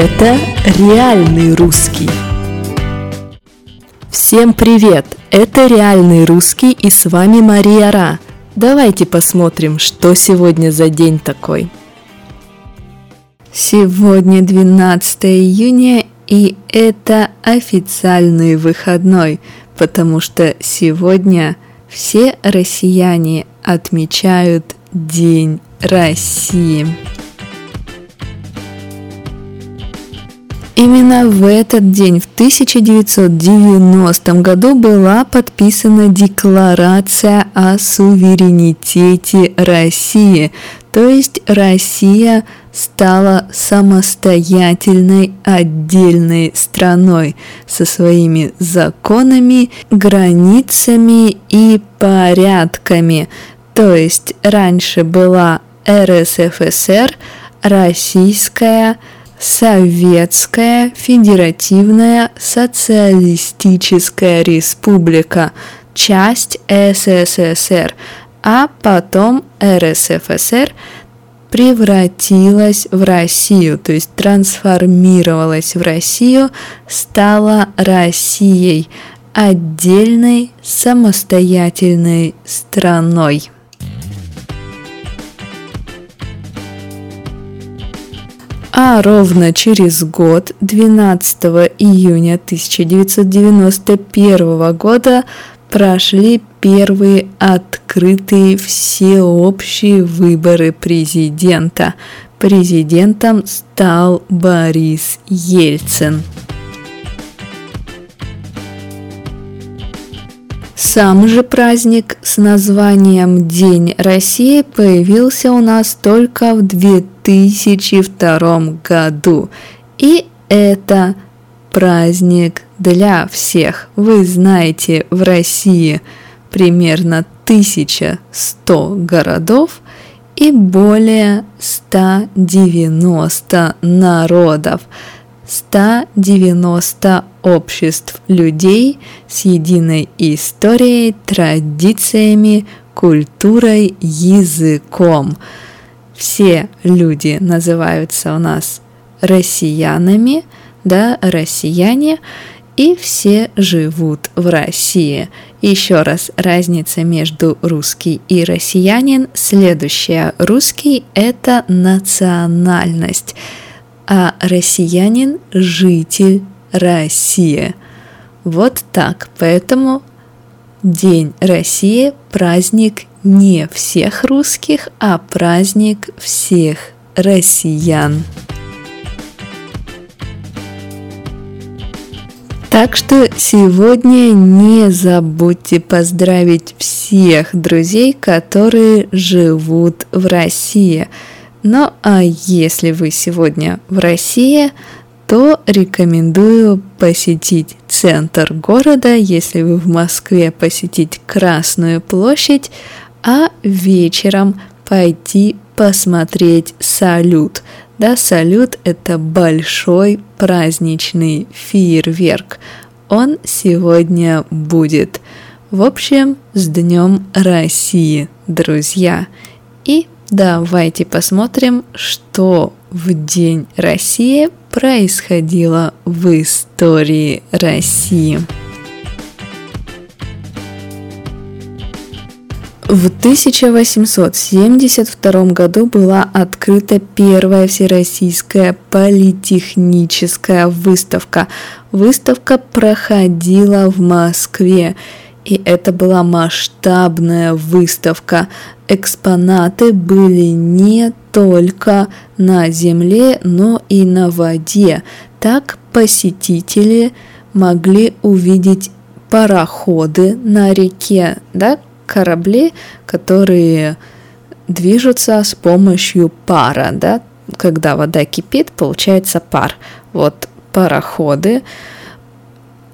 Это реальный русский. Всем привет! Это реальный русский и с вами Мария Ра. Давайте посмотрим, что сегодня за день такой. Сегодня 12 июня и это официальный выходной, потому что сегодня все россияне отмечают День России. Именно в этот день, в 1990 году, была подписана Декларация о суверенитете России, то есть Россия стала самостоятельной отдельной страной со своими законами, границами и порядками. То есть раньше была РСФСР, Российская Советская Федеративная Социалистическая Республика, часть СССР, а потом РСФСР превратилась в Россию, то есть трансформировалась в Россию, стала Россией, отдельной самостоятельной страной. А ровно через год, 12 июня 1991 года, прошли первые открытые всеобщие выборы президента. Президентом стал Борис Ельцин. Сам же праздник с названием День России появился у нас только в 2002 году. И это праздник для всех. Вы знаете, в России примерно 1100 городов и более 190 народов. 190 обществ людей с единой историей, традициями, культурой, языком. Все люди называются у нас россиянами, да, россияне, и все живут в России. Еще раз, разница между русский и россиянин следующая. Русский – это национальность а россиянин – житель России. Вот так. Поэтому День России – праздник не всех русских, а праздник всех россиян. Так что сегодня не забудьте поздравить всех друзей, которые живут в России – ну а если вы сегодня в России, то рекомендую посетить центр города, если вы в Москве посетить Красную площадь, а вечером пойти посмотреть салют. Да, салют – это большой праздничный фейерверк. Он сегодня будет. В общем, с Днем России, друзья! И Давайте посмотрим, что в День России происходило в истории России. В 1872 году была открыта первая всероссийская политехническая выставка. Выставка проходила в Москве. И это была масштабная выставка. Экспонаты были не только на земле, но и на воде. Так посетители могли увидеть пароходы на реке, да, корабли, которые движутся с помощью пара, да, когда вода кипит, получается пар. Вот пароходы,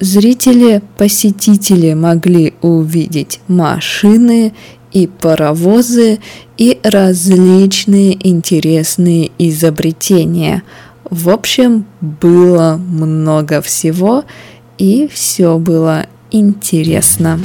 Зрители, посетители могли увидеть машины и паровозы и различные интересные изобретения. В общем, было много всего, и все было интересно.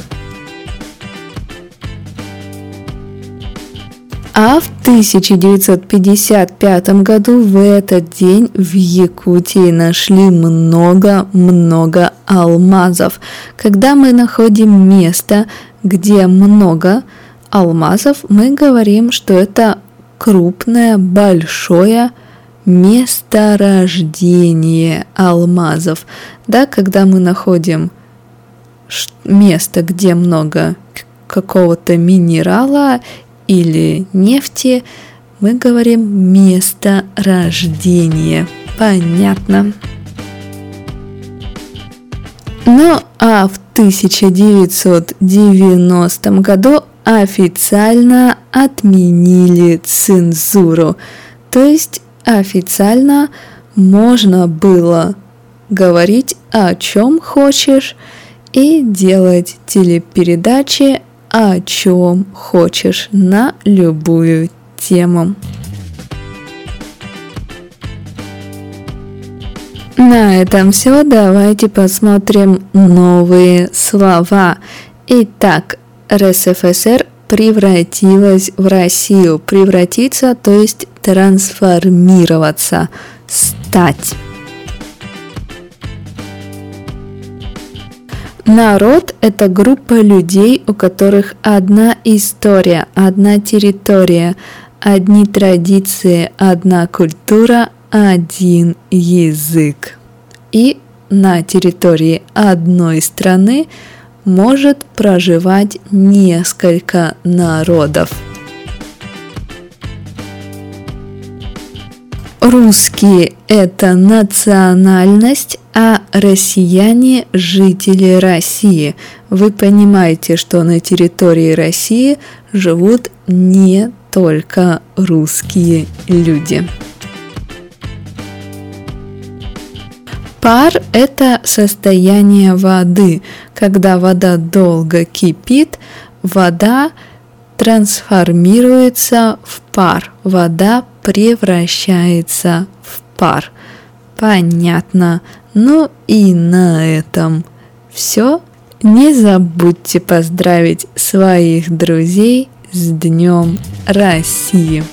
А в 1955 году в этот день в Якутии нашли много-много алмазов. Когда мы находим место, где много алмазов, мы говорим, что это крупное, большое месторождение алмазов. Да, когда мы находим место, где много какого-то минерала или нефти, мы говорим место рождения. Понятно. Ну а в 1990 году официально отменили цензуру. То есть официально можно было говорить о чем хочешь и делать телепередачи о чем хочешь на любую тему. На этом все. Давайте посмотрим новые слова. Итак, РСФСР превратилась в Россию. Превратиться, то есть трансформироваться, стать. Народ – это группа людей, у которых одна история, одна территория, одни традиции, одна культура, один язык. И на территории одной страны может проживать несколько народов. Русские – это национальность, а россияне – жители России. Вы понимаете, что на территории России живут не только русские люди. Пар – это состояние воды. Когда вода долго кипит, вода трансформируется в пар. Вода превращается в пар. Понятно. Ну и на этом все. Не забудьте поздравить своих друзей с Днем России.